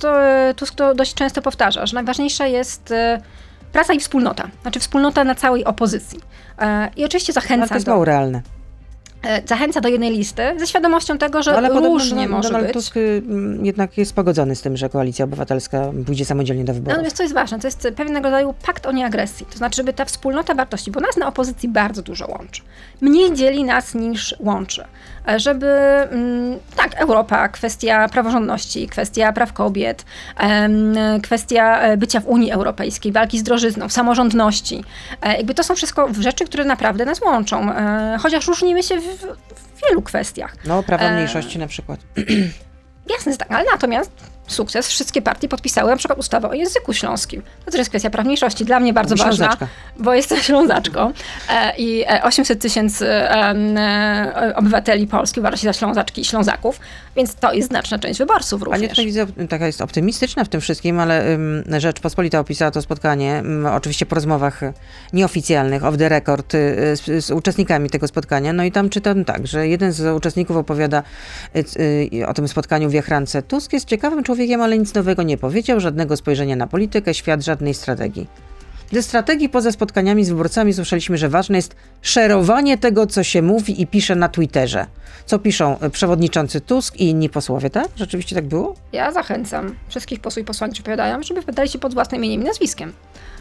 Tusk to dość często powtarza, że najważniejsza jest e, praca i wspólnota. Znaczy wspólnota na całej opozycji. E, I oczywiście Ale to zachęca jest do, mało realne. E, zachęca do jednej listy ze świadomością tego, że No, ale podobno różnie Don- może Donald być. Tusk mm, jednak jest pogodzony z tym, że Koalicja Obywatelska pójdzie samodzielnie do wyborów. Natomiast co jest ważne, to jest pewnego rodzaju pakt o nieagresji. To znaczy, żeby ta wspólnota wartości, bo nas na opozycji bardzo dużo łączy. Mniej dzieli nas niż łączy. E, Żeby, mm, tak, Europa, kwestia praworządności, kwestia praw kobiet, kwestia e, bycia w Unii Europejskiej, walki z drożyzną, samorządności. Jakby to są wszystko rzeczy, które naprawdę nas łączą. Chociaż różnimy się w, w wielu kwestiach. No, prawa E, mniejszości na przykład. Jasne, tak, ale natomiast sukces, wszystkie partie podpisały na przykład ustawę o języku śląskim. To też jest kwestia prawniejszości, dla mnie bardzo ważna, bo jestem ślązaczką e, i e, 800 tysięcy e, e, obywateli Polski uważa się za ślązaczki i ślązaków, więc to jest znaczna część wyborców Pani również. tutaj widzę, taka jest optymistyczna w tym wszystkim, ale Rzeczpospolita opisała to spotkanie, oczywiście po rozmowach nieoficjalnych, off the record, z, z uczestnikami tego spotkania. No i tam czytam tak, że jeden z uczestników opowiada o tym spotkaniu w Jachrance. Tusk jest ciekawym człowiekiem, ale nic nowego nie powiedział, żadnego spojrzenia na politykę, świat, żadnej strategii. Ze strategii poza spotkaniami z wyborcami słyszeliśmy, że ważne jest szerowanie tego, co się mówi i pisze na Twitterze. Co piszą y, przewodniczący Tusk i inni posłowie, tak? Rzeczywiście tak było? Ja zachęcam wszystkich posłów i posłanki, którzy opowiadają, żeby wypowiadali się pod własnym imieniem i nazwiskiem.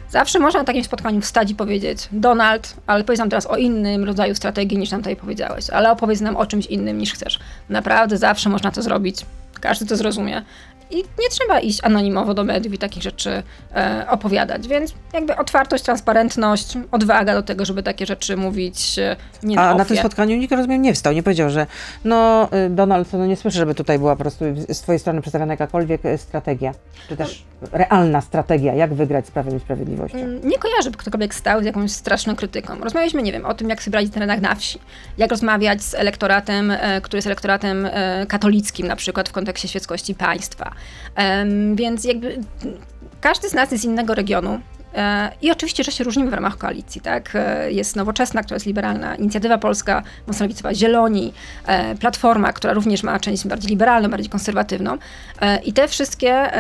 Zawsze można na takim spotkaniu wstać i powiedzieć Donald, ale powiedz nam teraz o innym rodzaju strategii niż nam tutaj powiedziałeś, ale opowiedz nam o czymś innym niż chcesz. Naprawdę zawsze można to zrobić. Każdy to zrozumie. I nie trzeba iść anonimowo do mediów i takich rzeczy e, opowiadać, więc jakby otwartość, transparentność, odwaga do tego, żeby takie rzeczy mówić e, nie na A na ofie. tym spotkaniu nikt, rozumiem, nie wstał, nie powiedział, że no y, Donald, no nie słyszę, żeby tutaj była po prostu z twojej strony przedstawiona jakakolwiek y, strategia, czy też realna strategia, jak wygrać z Prawem i Sprawiedliwością. Mm, Nie kojarzę, żeby ktokolwiek stał z jakąś straszną krytyką. Rozmawialiśmy, nie wiem, o tym, jak sobie radzić na terenach na wsi, jak rozmawiać z elektoratem, e, który jest elektoratem e, katolickim, na przykład w kontekście świeckości państwa. Em, Więc jakby każdy z nas jest z innego regionu. E, I oczywiście, że się różnimy w ramach koalicji, tak? E, Jest Nowoczesna, która jest liberalna, Inicjatywa Polska, mocno Zieloni, e, Platforma, która również ma część bardziej liberalną, bardziej konserwatywną. I te wszystkie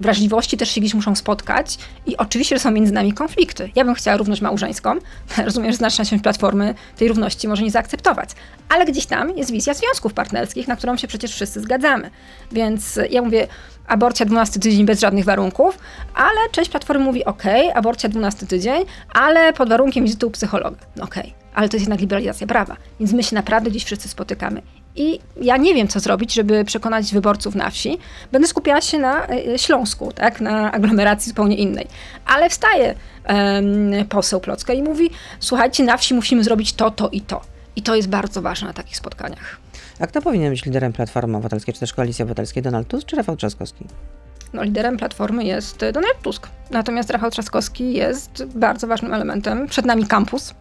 wrażliwości też się gdzieś muszą spotkać i oczywiście, że są między nami konflikty. Ja bym chciała równość małżeńską. Rozumiem, że znaczna część Platformy tej równości może nie zaakceptować. Ale gdzieś tam jest wizja związków partnerskich, na którą się przecież wszyscy zgadzamy. Więc ja mówię, aborcja 12 tydzień bez żadnych warunków, ale część Platformy mówi, ok, aborcja 12 tydzień, ale pod warunkiem wizyty u psychologa. No Okej, ale to jest jednak liberalizacja prawa, więc my się naprawdę gdzieś wszyscy spotykamy. I ja nie wiem, co zrobić, żeby przekonać wyborców na wsi. Będę skupiała się na e, Śląsku, tak, na aglomeracji zupełnie innej. Ale wstaje em, poseł Plocka i mówi, słuchajcie, na wsi musimy zrobić to, to i to. I to jest bardzo ważne na takich spotkaniach. A kto powinien być liderem Platformy Obywatelskiej, czy też Koalicji Obywatelskiej, Donald Tusk czy Rafał Trzaskowski? No, liderem Platformy jest Donald Tusk. Natomiast Rafał Trzaskowski jest bardzo ważnym elementem. Przed nami kampus.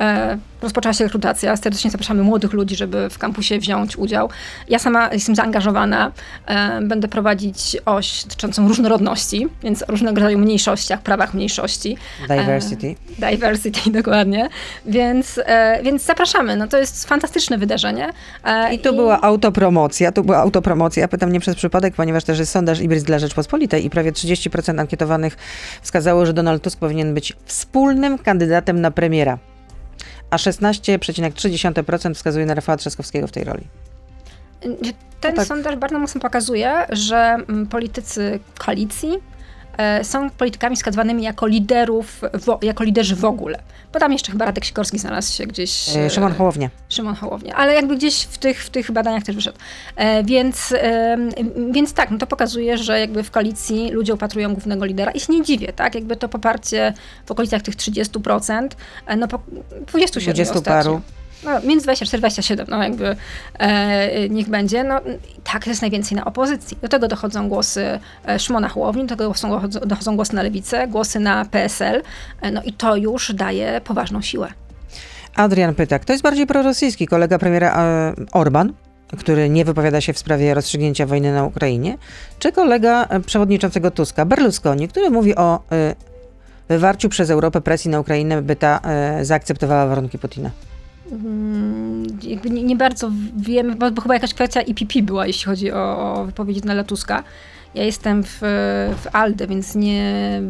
E, rozpoczęła się rekrutacja. Serdecznie zapraszamy młodych ludzi, żeby w kampusie wziąć udział. Ja sama jestem zaangażowana. E, będę prowadzić oś dotyczącą różnorodności, więc o różnego rodzaju mniejszościach, prawach mniejszości. Diversity. E, diversity, dokładnie. Więc, e, więc zapraszamy. No to jest fantastyczne wydarzenie. E, I tu i... była autopromocja. Tu była autopromocja. Pytam nie przez przypadek, ponieważ też jest sondaż Ibris dla Rzeczpospolitej i prawie 30% ankietowanych wskazało, że Donald Tusk powinien być wspólnym kandydatem na premiera, a 16,3% wskazuje na Rafała Trzaskowskiego w tej roli. Ten tak. sondaż bardzo mocno pokazuje, że mm, politycy koalicji są politykami skazywanymi jako liderów, jako liderzy w ogóle. Bo tam jeszcze chyba Radek Sikorski znalazł się gdzieś. E, Szymon Hołownia. Szymon Hołownia, ale jakby gdzieś w tych, w tych badaniach też wyszedł. E, więc, więc tak, no to pokazuje, że jakby w koalicji ludzie upatrują głównego lidera i się nie dziwię, tak? Jakby to poparcie w okolicach tych 30%, no po 27 20 paru no, między 24 27, no jakby e, niech będzie. No, tak, jest najwięcej na opozycji. Do tego dochodzą głosy e, Szymona Hołowni, do tego dochodzą, dochodzą głosy na Lewicę, głosy na PSL, e, no i to już daje poważną siłę. Adrian pyta, kto jest bardziej prorosyjski? Kolega premiera e, Orban, który nie wypowiada się w sprawie rozstrzygnięcia wojny na Ukrainie, czy kolega e, przewodniczącego Tuska, Berlusconi, który mówi o e, wywarciu przez Europę presji na Ukrainę, by ta zaakceptowała warunki Putina? Mm, jakby nie, nie, bardzo wiemy, bo, bo, chyba jakaś kwestia IPP była, jeśli chodzi o, o wypowiedzi Donalda Tuska. Ja jestem w, w ALDE, więc nie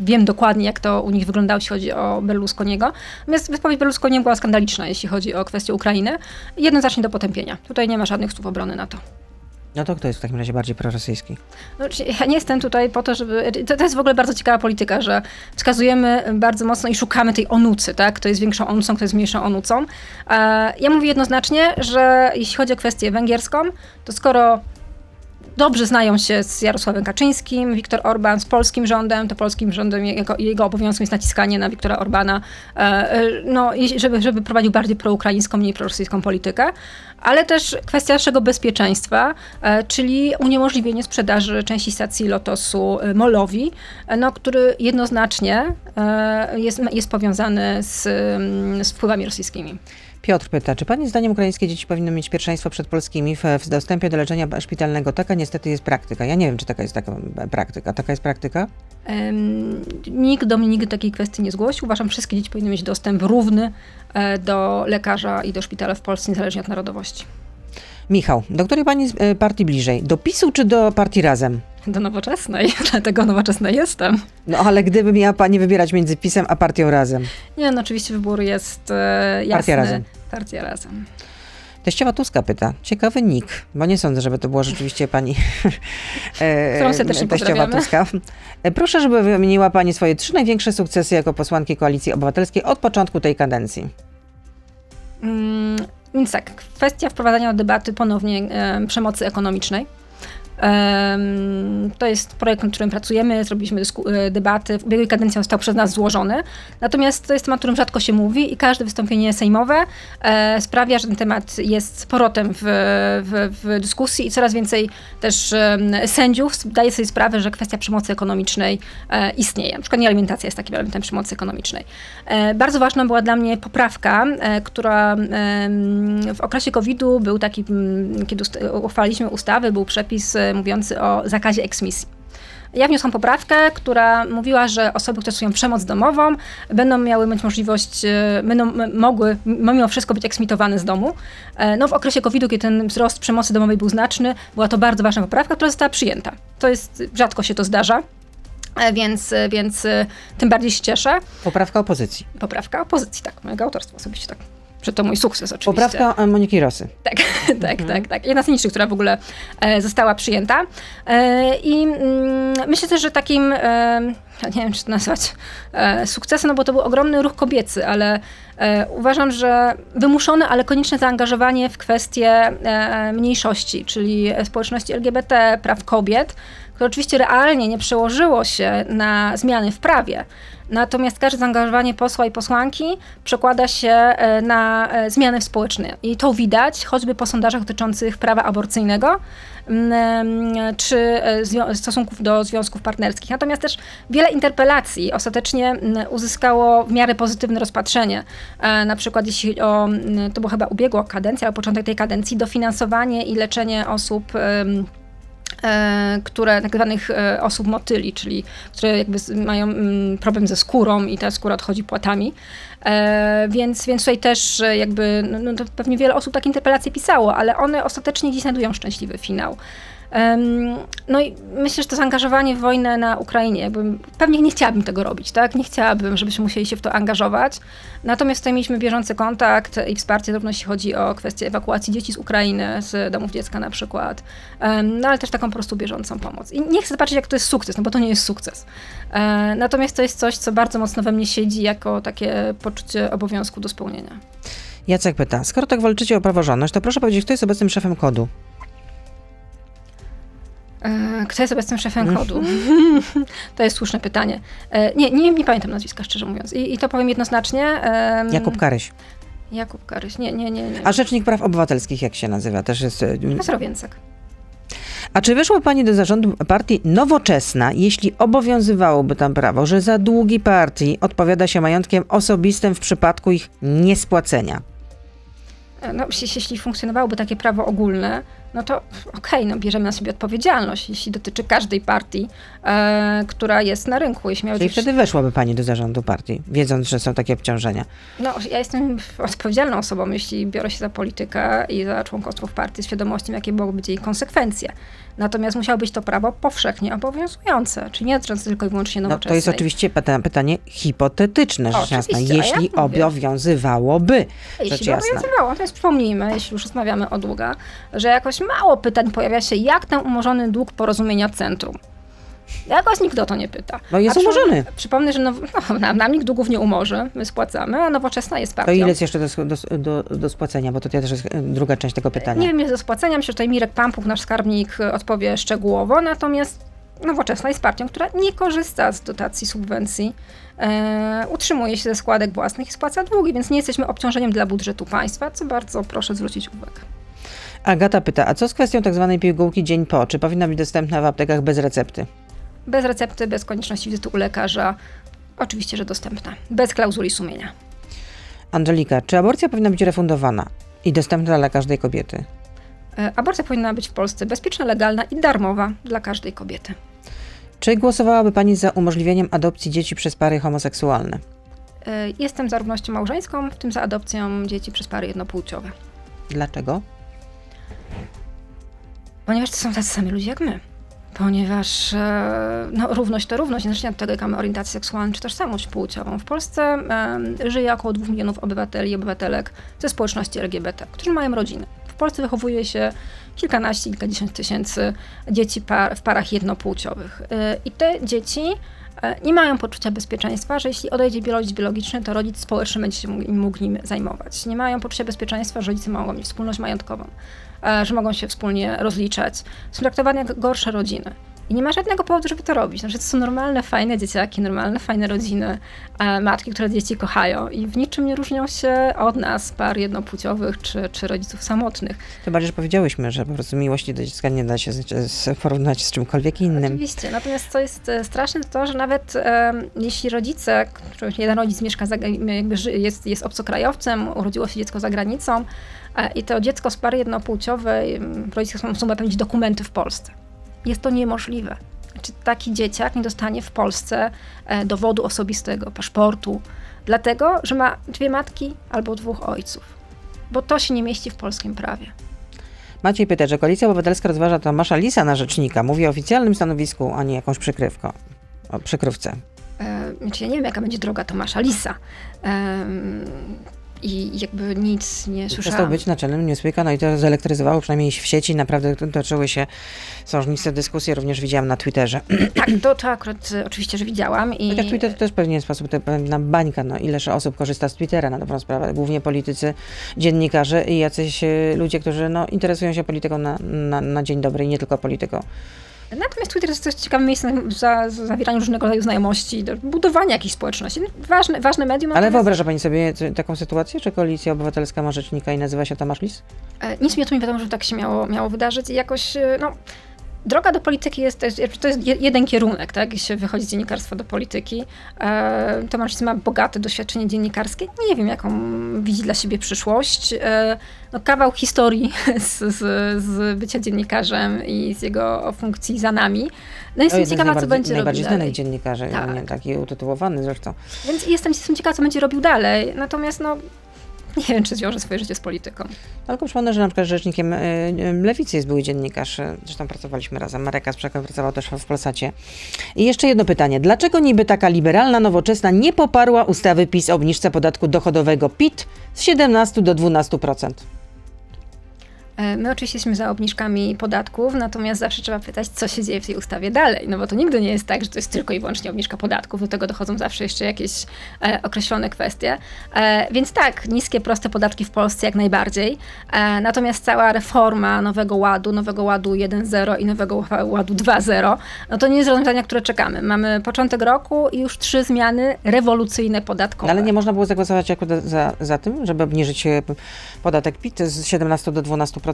wiem dokładnie, jak to u nich wyglądało, jeśli chodzi o Berlusconiego. Natomiast wypowiedź Berlusconiego była skandaliczna, jeśli chodzi o kwestię Ukrainy. Jednoznacznie do potępienia. Tutaj nie ma żadnych słów obrony na to. No to kto jest w takim razie bardziej prorosyjski? No, ja nie jestem tutaj po to, żeby... To, to, jest w ogóle bardzo ciekawa polityka, że wskazujemy bardzo mocno i szukamy tej onucy, tak? Kto jest większą onucą, kto jest mniejszą onucą. Ja mówię jednoznacznie, że jeśli chodzi o kwestię węgierską, to skoro dobrze znają się z Jarosławem Kaczyńskim, Viktor Orban z polskim rządem, to polskim rządem jego, jego obowiązkiem jest naciskanie na Viktora Orbana, e, e, no, żeby, żeby prowadził bardziej proukraińską, mniej prorosyjską politykę, ale też kwestia naszego bezpieczeństwa, e, czyli uniemożliwienie sprzedaży części stacji Lotosu Molowi, no, który jednoznacznie jest, jest powiązany z, z wpływami rosyjskimi. Piotr pyta, czy Pani zdaniem ukraińskie dzieci powinny mieć pierwszeństwo przed polskimi w, w dostępie do leczenia szpitalnego? Taka niestety jest praktyka. Ja nie wiem, czy taka jest taka praktyka. Taka jest praktyka? Um, nikt do mnie nigdy takiej kwestii nie zgłosił. Uważam, że wszystkie dzieci powinny mieć dostęp równy e, do lekarza i do szpitala w Polsce, niezależnie od narodowości. Michał, do której pani e, partii bliżej? Do PiSu czy do partii Razem? Do nowoczesnej, dlatego nowoczesnej jestem. No ale gdyby miała pani wybierać między PiSem a partią Razem? Nie, no oczywiście wybór jest e, jasny. Partia Razem. Partia Razem. Teściowa Tuska pyta, ciekawy nick, bo nie sądzę, żeby to była rzeczywiście pani e, Którą serdecznie teściowa Tuska. E, proszę, żeby wymieniła pani swoje trzy największe sukcesy jako posłanki Koalicji Obywatelskiej od początku tej kadencji. Mm, więc tak, kwestia wprowadzania do debaty ponownie e, przemocy ekonomicznej to jest projekt, nad którym pracujemy, zrobiliśmy e, debaty, w ubiegłej kadencji on został przez nas złożony. Natomiast to jest temat, o którym rzadko się mówi i każde wystąpienie sejmowe e, sprawia, że ten temat jest z powrotem w, w, w dyskusji i coraz więcej też sędziów daje sobie sprawę, że kwestia przemocy ekonomicznej e, istnieje. Na przykład niealimentacja jest takim elementem przemocy ekonomicznej. Bardzo ważna była dla mnie poprawka, która w okresie COVID-u był taki, kiedy uchwaliliśmy ustawy, był przepis mówiący o zakazie eksmisji. Ja wniosłam poprawkę, która mówiła, że osoby, które stosują przemoc domową, będą miały mieć możliwość, e, będą mogły mimo wszystko być eksmitowane z domu. E, no w okresie COVID-u, kiedy ten wzrost przemocy domowej był znaczny, była to bardzo ważna poprawka, która została przyjęta. To jest, rzadko się to zdarza. E, więc, więc tym bardziej się cieszę. Poprawka opozycji. Poprawka opozycji, tak. Mojego autorstwa osobiście tak że to mój sukces oczywiście. Poprawka Moniki Rosy. Tak, tak, mhm. tak, tak. Jedna z niczych, która w ogóle e, została przyjęta. E, I mm, myślę też, że takim, e, nie wiem, czy to nazwać e, sukcesem, no bo to był ogromny ruch kobiecy, ale e, uważam, że wymuszone, ale konieczne zaangażowanie w kwestie e, mniejszości, czyli społeczności LGBT, praw kobiet, które oczywiście realnie nie przełożyło się na zmiany w prawie, Natomiast każde zaangażowanie posła i posłanki przekłada się e, na e, zmiany społeczne. I to widać choćby po sondażach dotyczących prawa aborcyjnego czy e, stosunków do związków partnerskich. Natomiast też wiele interpelacji ostatecznie uzyskało w miarę pozytywne rozpatrzenie. Na przykład jeśli o, to była chyba ubiegła kadencja, ale początek tej kadencji, dofinansowanie i leczenie osób które tak zwanych e, osób motyli, czyli które jakby mają mm, problem ze skórą i ta skóra odchodzi płatami. E, więc, więc tutaj też jakby, no, no pewnie wiele osób takie interpelacje pisało, ale one ostatecznie gdzieś znajdują szczęśliwy finał. No i myślę, że to zaangażowanie w wojnę na Ukrainie, jakby, pewnie nie chciałabym tego robić, tak? Nie chciałabym, żebyśmy musieli się w to angażować. Natomiast tutaj mieliśmy bieżący kontakt i wsparcie, zarówno jeśli chodzi o kwestię ewakuacji dzieci z Ukrainy, z domów dziecka na przykład, no ale też taką po prostu bieżącą pomoc. I nie chcę zobaczyć, jak to jest sukces, no bo to nie jest sukces. E, natomiast to jest coś, co bardzo mocno we mnie siedzi jako takie poczucie obowiązku do spełnienia. Jacek pyta, skoro tak walczycie o praworządność, to proszę powiedzieć, kto jest obecnym szefem kodu? E, kto jest obecnym szefem mhm. kodu? to jest słuszne pytanie. E, nie, nie, nie pamiętam nazwiska, szczerze mówiąc. I, I, to powiem jednoznacznie. Jakub Karyś. Jakub Karyś, nie, nie, nie, nie. A Rzecznik Praw Obywatelskich, jak się nazywa? Też jest... E, Profesor Więcek. A czy wyszła Pani do zarządu partii Nowoczesna, jeśli obowiązywałoby tam prawo, że za długi partii odpowiada się majątkiem osobistym w przypadku ich niespłacenia? No, jeśli funkcjonowałoby takie prawo ogólne, no to okej, okay, no bierzemy na siebie odpowiedzialność, jeśli dotyczy każdej partii, e, która jest na rynku. Jeśli Czyli wtedy weszłaby Pani do zarządu partii, wiedząc, że są takie obciążenia? No, ja jestem odpowiedzialną osobą, jeśli biorę się za politykę i za członkostwo w partii z świadomością, jakie mogą być jej konsekwencje. Natomiast musiało być to prawo powszechnie obowiązujące, czyli nie dotyczące tylko i wyłącznie nowoczesnej. No, to jest oczywiście pytanie hipotetyczne, rzecz jasna. Jeśli ja obowiązywałoby. Jeśli obowiązywało, to jest przypomnijmy, jeśli już rozmawiamy o długach, że jakoś mało pytań pojawia się, jak ten umorzony dług porozumienia centrum. Jakoś nikt o to nie pyta. No jest umorzony. Przypomnę, że no, no, nam, nam nikt długów nie umorzy, my spłacamy, a nowoczesna jest partią. To ile jest jeszcze do, do, do, do spłacenia, bo to też jest e, druga część tego pytania. Nie wiem, jest do spłacenia, myślę, że tutaj Mirek Pampuk, nasz skarbnik, e, odpowie szczegółowo, natomiast nowoczesna jest partią, która nie korzysta z dotacji, subwencji, e, utrzymuje się ze składek własnych i spłaca długi, więc nie jesteśmy obciążeniem dla budżetu państwa, co bardzo proszę zwrócić uwagę. Agata pyta, a co z kwestią tak zwanej pigułki dzień po? Czy powinna być dostępna w aptekach bez recepty? Bez recepty, bez konieczności wizyty u lekarza. Oczywiście, że dostępna. Bez klauzuli sumienia. Angelika, czy aborcja powinna być refundowana i dostępna dla każdej kobiety? E, aborcja powinna być w Polsce bezpieczna, legalna i darmowa dla każdej kobiety. Czy głosowałaby Pani za umożliwieniem adopcji dzieci przez pary homoseksualne? E, jestem za równością małżeńską, w tym za adopcją dzieci przez pary jednopłciowe. Dlaczego? Ponieważ to są tacy sami ludzie jak my ponieważ e, no, równość to równość, niezależnie od tego, jaka ma orientację seksualną czy tożsamość płciową. W Polsce żyje około 2 milionów obywateli i obywatelek ze społeczności LGBT, którzy mają rodziny. W Polsce wychowuje się kilkanaście, kilkadziesiąt tysięcy dzieci par, w parach jednopłciowych. E, I te dzieci e, nie mają poczucia bezpieczeństwa, że jeśli odejdzie rodzic biologiczny, to rodzic społeczny będzie się mógł, mógł nim zajmować. Nie mają poczucia bezpieczeństwa, że rodzice mogą mieć wspólność majątkową. E, że mogą się wspólnie rozliczać, są traktowane jak gorsze rodziny. I nie ma żadnego powodu, żeby to robić. Znaczy, to są normalne, fajne dzieciaki, normalne, fajne rodziny, e, matki, które dzieci kochają i w niczym nie różnią się od nas, par jednopłciowych czy, czy rodziców samotnych. Chyba, bardziej, że powiedziałyśmy, że po prostu miłości do dziecka nie da się porównać z czymkolwiek innym. Oczywiście, natomiast co jest e, straszne, to to, że nawet e, jeśli rodzice, jeden rodzic mieszka, za, jakby jest, jest obcokrajowcem, urodziło się dziecko za granicą, i to dziecko z pary jednopłciowej, rodzice chcą zapewnić dokumenty w Polsce. Jest to niemożliwe. Znaczy, taki dzieciak nie dostanie w Polsce e, dowodu osobistego, paszportu, dlatego, że ma dwie matki albo dwóch ojców, bo to się nie mieści w polskim prawie. Maciej pyta, że Koalicja Obywatelska rozważa Tomasza Lisa na rzecznika. Mówi o oficjalnym stanowisku, a nie jakąś przykrywką, o przykrywce. E, znaczy ja nie wiem, jaka będzie droga Tomasza Lisa. I jakby nic nie słyszałam. Przestał być naczelnym no i to zelektryzowało przynajmniej w sieci, naprawdę toczyły się sążniste dyskusje, również widziałam na Twitterze. Tak, to, to akurat e, oczywiście, że widziałam. I... Chociaż Twitter to też pewnie sposób, to pewna bańka, no ileż osób korzysta z Twittera na dobrą sprawę, głównie politycy, dziennikarze i jacyś e, ludzie, którzy no, interesują się polityką na, na, na dzień dobry i nie tylko polityką. Natomiast Twitter jest też ciekawym miejscem za, za zawieranie różnego rodzaju znajomości, do budowania jakiejś społeczności. Ważne, ważne medium. Ale wyobraża Pani sobie taką sytuację, że Koalicja Obywatelska ma rzecznika i nazywa się Tomasz Lis? E, nic mi o tym nie wiadomo, że tak się miało, miało wydarzyć i jakoś, e, no, Droga do polityki jest, jest, to jest je- jeden kierunek, tak? Jeśli się wychodzi z dziennikarstwa do polityki. E, to mężczyzna ma bogate doświadczenie dziennikarskie. Nie wiem, jaką widzi dla siebie przyszłość. E, no, kawał historii z, z, z bycia dziennikarzem i z jego funkcji za nami. No jestem z ciekawa, co będzie najbardziej robił dalej. dziennikarzy, Tak. taki utytułowany zresztą. Więc jestem, jestem ciekawa, co będzie robił dalej. Natomiast no, nie wiem, czy zwiąże swoje życie z polityką. Tylko przypomnę, że na przykład rzecznikiem y, y, Lewicy jest były dziennikarz, y, zresztą pracowaliśmy razem, Marek Kasprzak pracował też w Polsacie. I jeszcze jedno pytanie. Dlaczego niby taka liberalna, nowoczesna nie poparła ustawy PiS o obniżce podatku dochodowego PIT z 17 do 12%? E, My oczywiście jesteśmy za obniżkami podatków, natomiast zawsze trzeba pytać, co się dzieje w tej ustawie dalej. No bo to nigdy nie jest tak, że to jest tylko i wyłącznie obniżka podatków. Do tego dochodzą zawsze jeszcze jakieś e, określone kwestie. E, więc tak, niskie, proste podatki w Polsce jak najbardziej. Natomiast cała reforma Nowego Ładu, Nowego Ładu 1.0 i Nowego Ładu 2.0, no to nie jest rozwiązania, które czekamy. Mamy początek roku i już trzy zmiany rewolucyjne podatkowe. No, ale nie można było zagłosować akurat za, za tym, żeby obniżyć podatek PIT z 17 do 12%?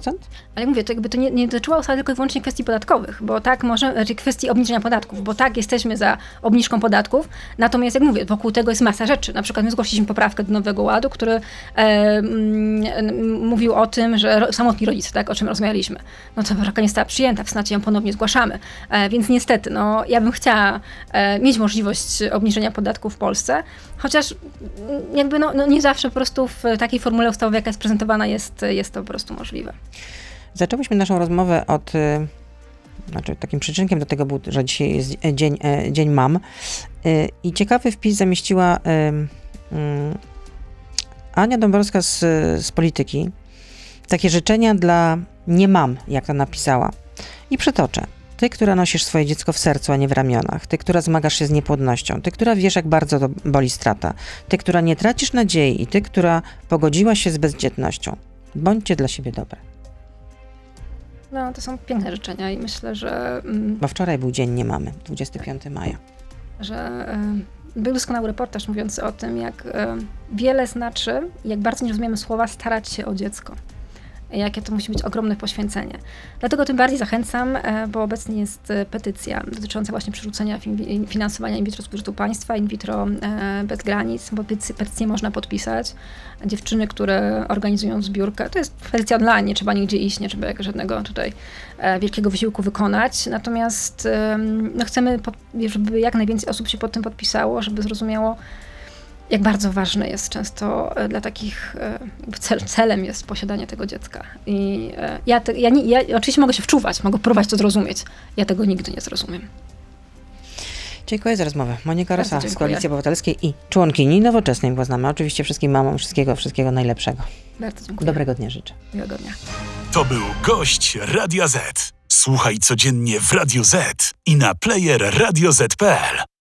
Ale jak mówię, to jakby to nie, nie dotyczyło ustawy tylko i wyłącznie kwestii podatkowych, bo tak może, znaczy kwestii obniżenia podatków, bo tak jesteśmy za obniżką podatków, natomiast jak mówię, wokół tego jest masa rzeczy. Na przykład my zgłosiliśmy poprawkę do Nowego Ładu, który e, mówił o tym, że ro, samotni rodzice, tak, o czym rozmawialiśmy. No to poprawka nie została przyjęta, w Senacie ją ponownie zgłaszamy. E, więc niestety, no ja bym chciała e, mieć możliwość obniżenia podatków w Polsce, chociaż jakby no, no nie zawsze po prostu w takiej formule ustawowej, jaka jest prezentowana, jest, jest to po prostu możliwe. Zaczęłyśmy naszą rozmowę od, y, znaczy takim przyczynkiem do tego był, że dzisiaj jest dzień, e, dzień mam Y, i ciekawy wpis zamieściła y, Ania Dąbrowska z, z Polityki. Takie życzenia dla nie mam, jak to napisała. I przytoczę. Ty, która nosisz swoje dziecko w sercu, a nie w ramionach. Ty, która zmagasz się z niepłodnością. Ty, która wiesz, jak bardzo to boli strata. Ty, która nie tracisz nadziei. I ty, która pogodziła się z bezdzietnością. Bądźcie dla siebie dobre. No, to są piękne życzenia i myślę, że, mm, Bo wczoraj był dzień nie mamy, 25 maja. że był doskonały reportaż mówiący o tym, jak wiele znaczy, jak bardzo nie rozumiemy słowa starać się o dziecko. Jakie to musi być ogromne poświęcenie. Dlatego tym bardziej zachęcam, e, bo obecnie jest e, petycja dotycząca właśnie przerzucenia fin- finansowania in vitro z budżetu państwa, in vitro e, bez granic, bo petycję, można podpisać. Dziewczyny, które organizują zbiórkę, to jest petycja online, nie trzeba nigdzie iść, nie trzeba żadnego tutaj wielkiego wysiłku wykonać. Natomiast no chcemy, żeby jak najwięcej osób się pod tym podpisało, żeby zrozumiało, jak bardzo ważne jest często e, dla takich, e, cel, celem jest posiadanie tego dziecka. I e, ja, te, ja, nie, ja oczywiście mogę się wczuwać, mogę próbować to zrozumieć. Ja tego nigdy nie zrozumiem. Dziękuję za rozmowę. Monika Rosa z. Koalicji Obywatelskiej i członkini Nowoczesnej poznamy. Oczywiście wszystkim mamom wszystkiego, wszystkiego najlepszego. Bardzo dziękuję. Dobrego dnia życzę. Miłego dnia. To był gość Radia Z. Słuchaj codziennie w Radio Z i na player radioz.pl.